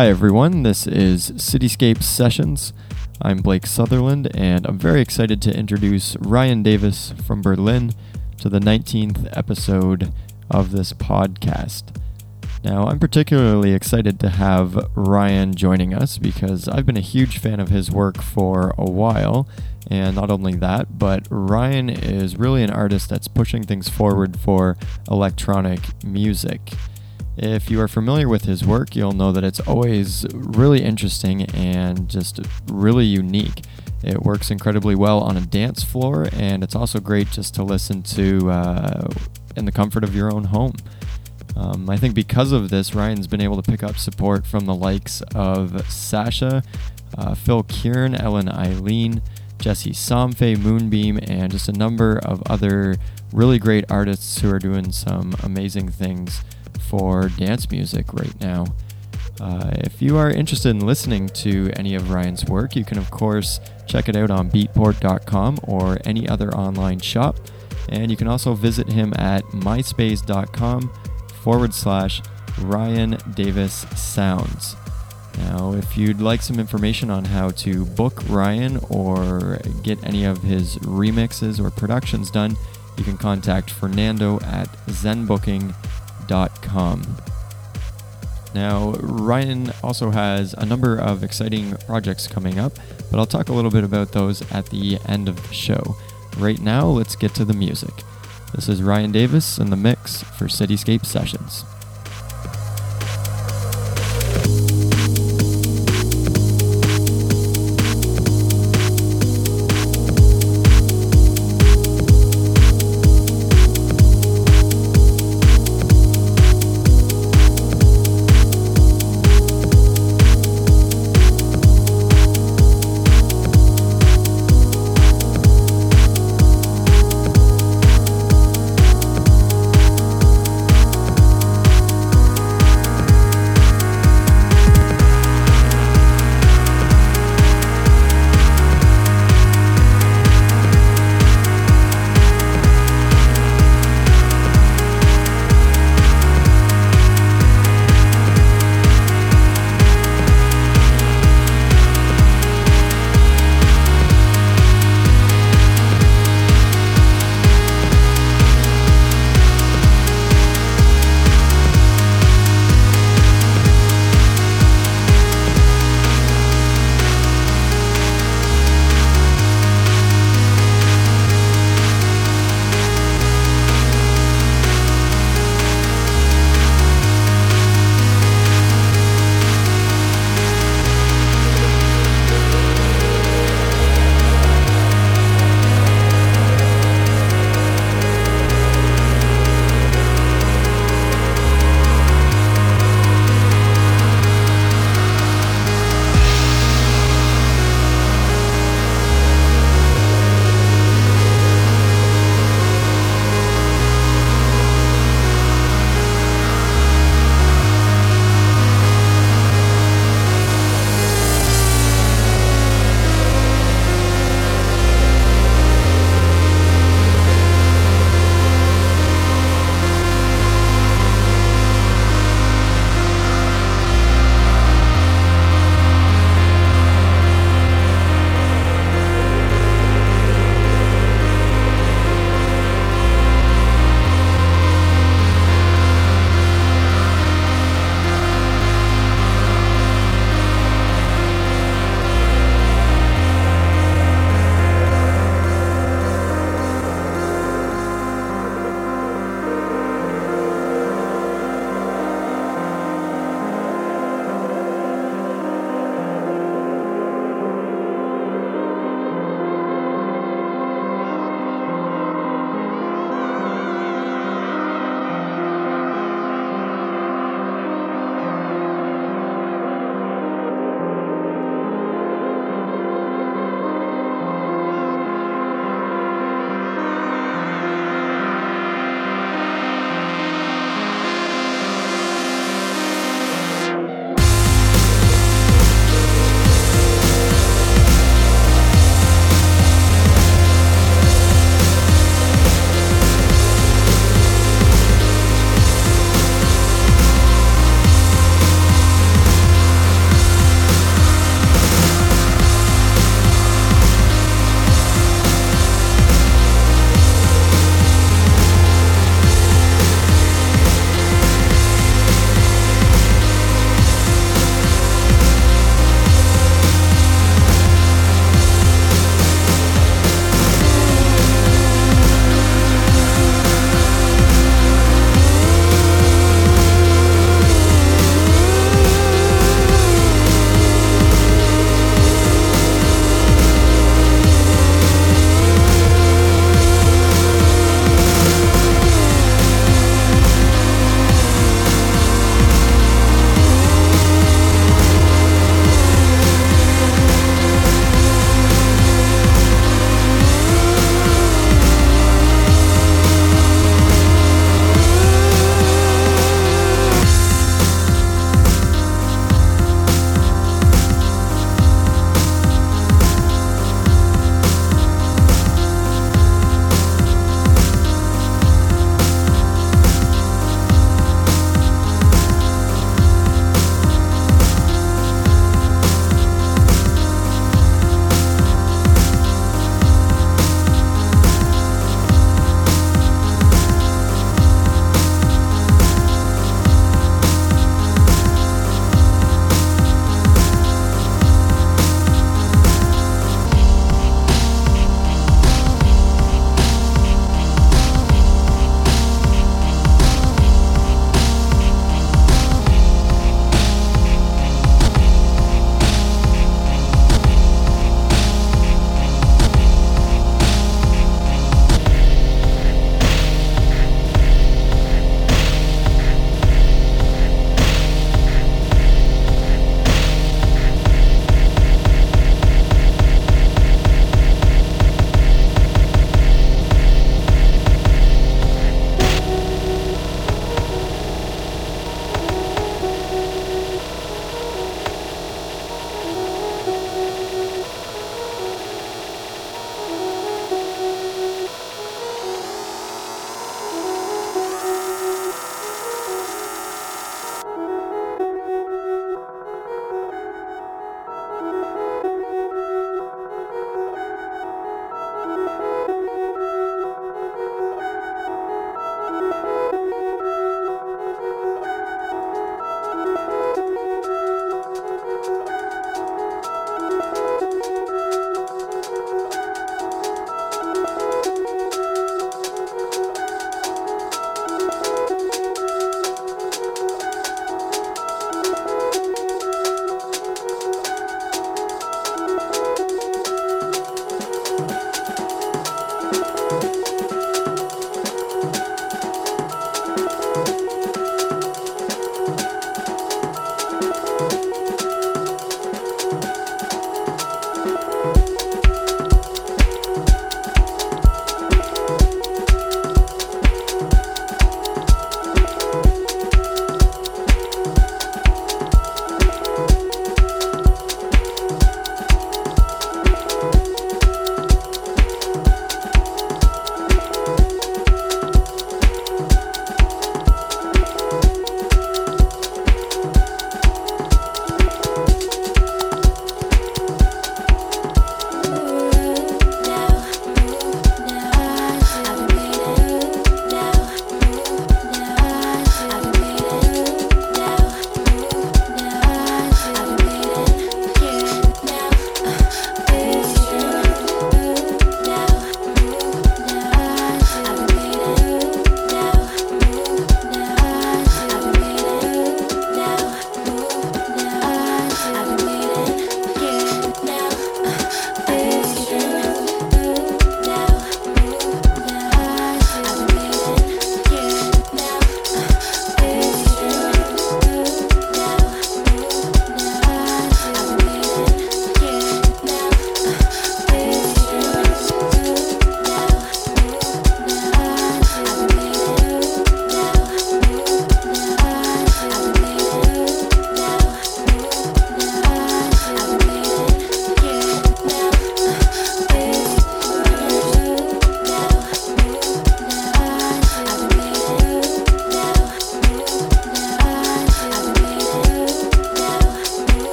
Hi, everyone. This is Cityscape Sessions. I'm Blake Sutherland, and I'm very excited to introduce Ryan Davis from Berlin to the 19th episode of this podcast. Now, I'm particularly excited to have Ryan joining us because I've been a huge fan of his work for a while. And not only that, but Ryan is really an artist that's pushing things forward for electronic music. If you are familiar with his work, you'll know that it's always really interesting and just really unique. It works incredibly well on a dance floor, and it's also great just to listen to uh, in the comfort of your own home. Um, I think because of this, Ryan's been able to pick up support from the likes of Sasha, uh, Phil Kieran, Ellen Allien, Jesse Somfay, Moonbeam, and just a number of other really great artists who are doing some amazing things for dance music right now. Uh, if you are interested in listening to any of Ryan's work, you can, of course, check it out on beatport.com or any other online shop. And you can also visit him at myspace.com forward slash Ryan Davis Sounds. Now, if you'd like some information on how to book Ryan or get any of his remixes or productions done, you can contact Fernando at zenbooking.com. Now, Ryan also has a number of exciting projects coming up, but I'll talk a little bit about those at the end of the show. Right now, let's get to the music. This is Ryan Davis in the mix for Cityscape Sessions.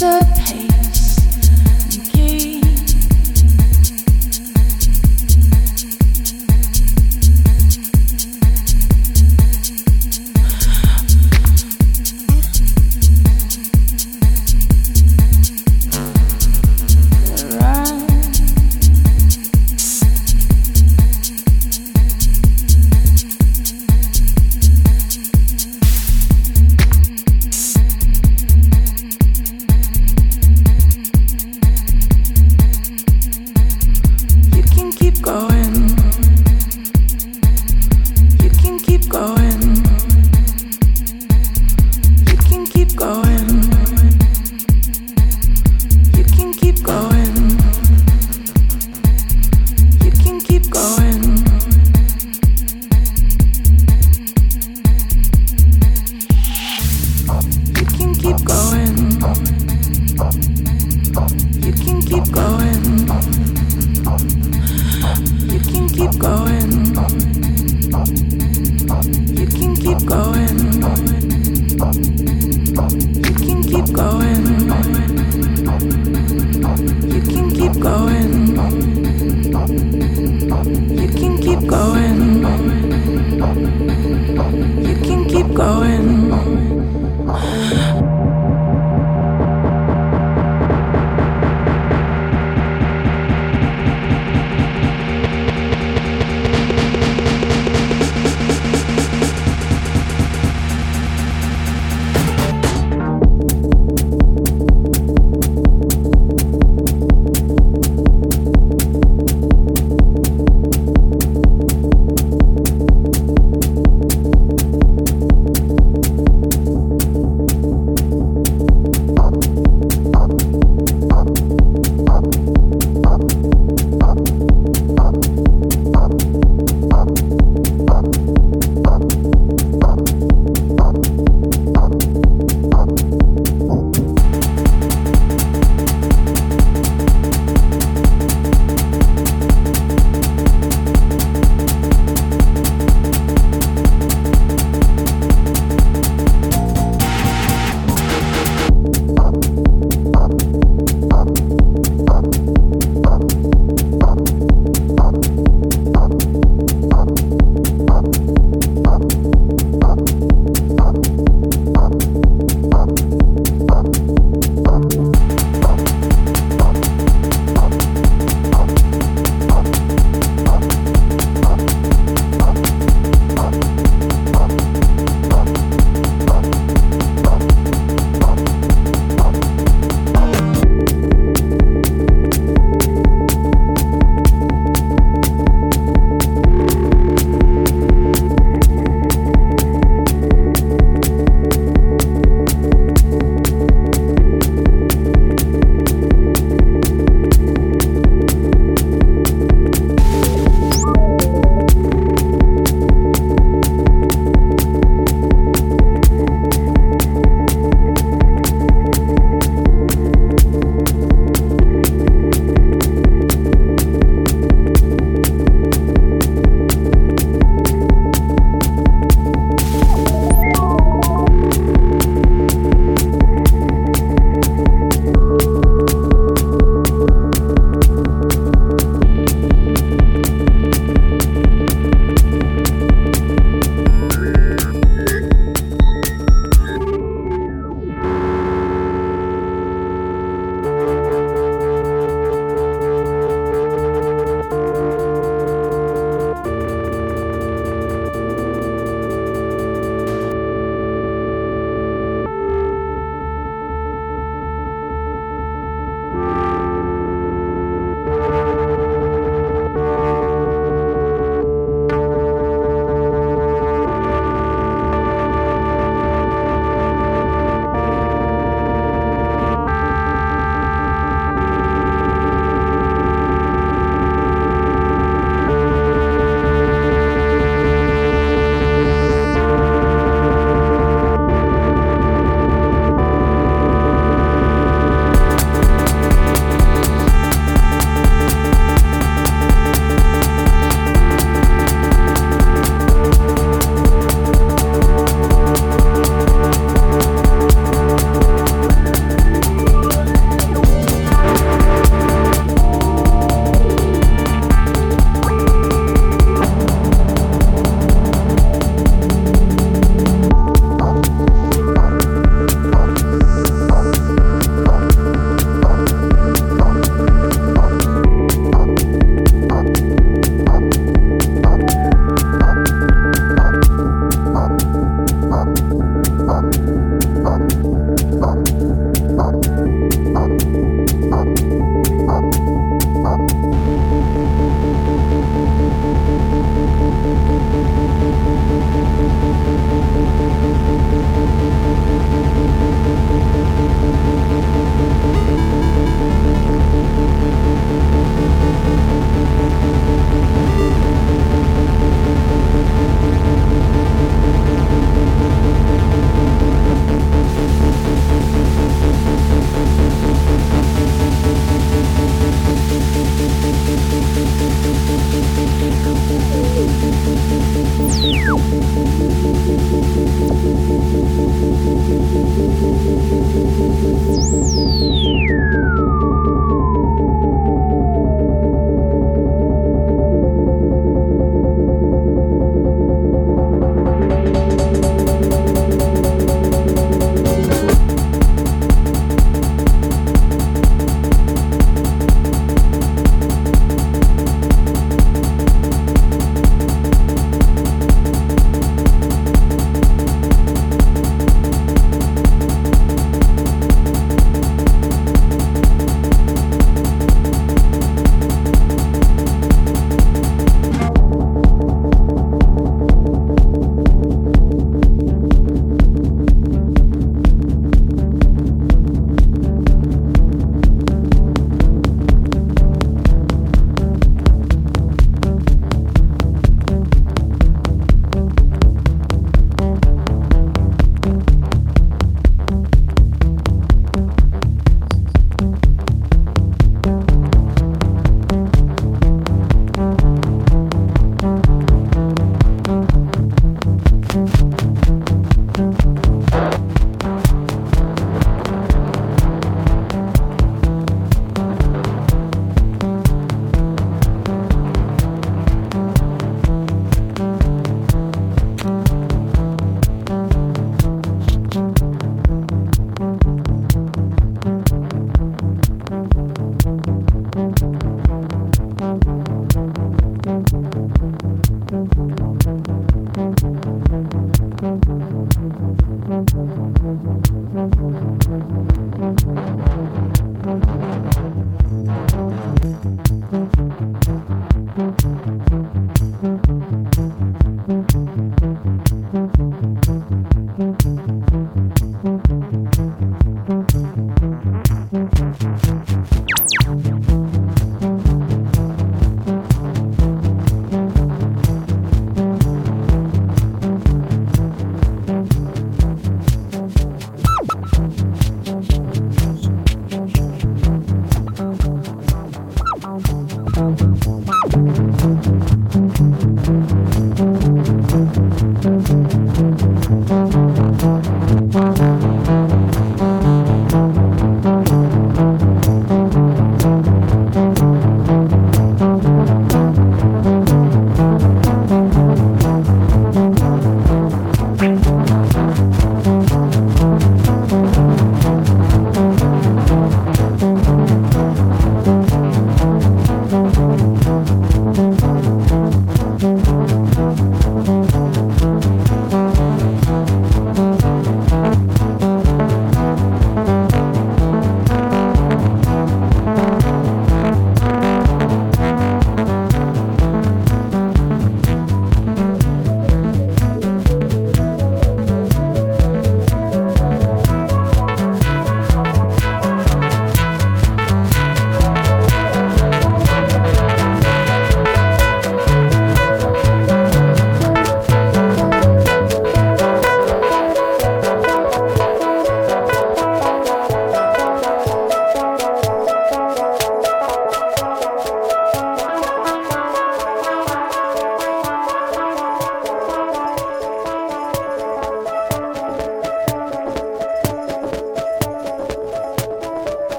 The hate.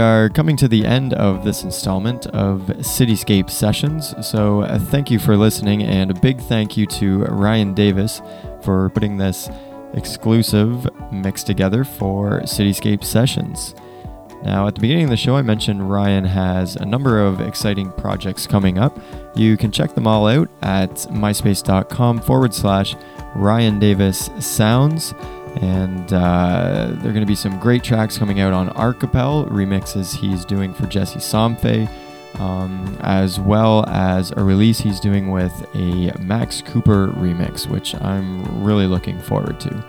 Are coming to the end of this installment of Cityscape Sessions, so uh, thank you for listening, and a big thank you to Ryan Davis for putting this exclusive mix together for Cityscape Sessions. Now, at the beginning of the show, I mentioned Ryan has a number of exciting projects coming up. You can check them all out at myspace.com forward slash Ryan Davis Sounds. And uh, there are going to be some great tracks coming out on Archipel, remixes he's doing for Jesse Somfay, um, as well as a release he's doing with a Max Cooper remix, which I'm really looking forward to.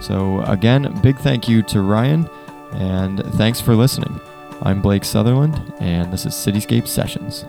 So, again, big thank you to Ryan. And thanks for listening. I'm Blake Sutherland, and this is Cityscape Sessions.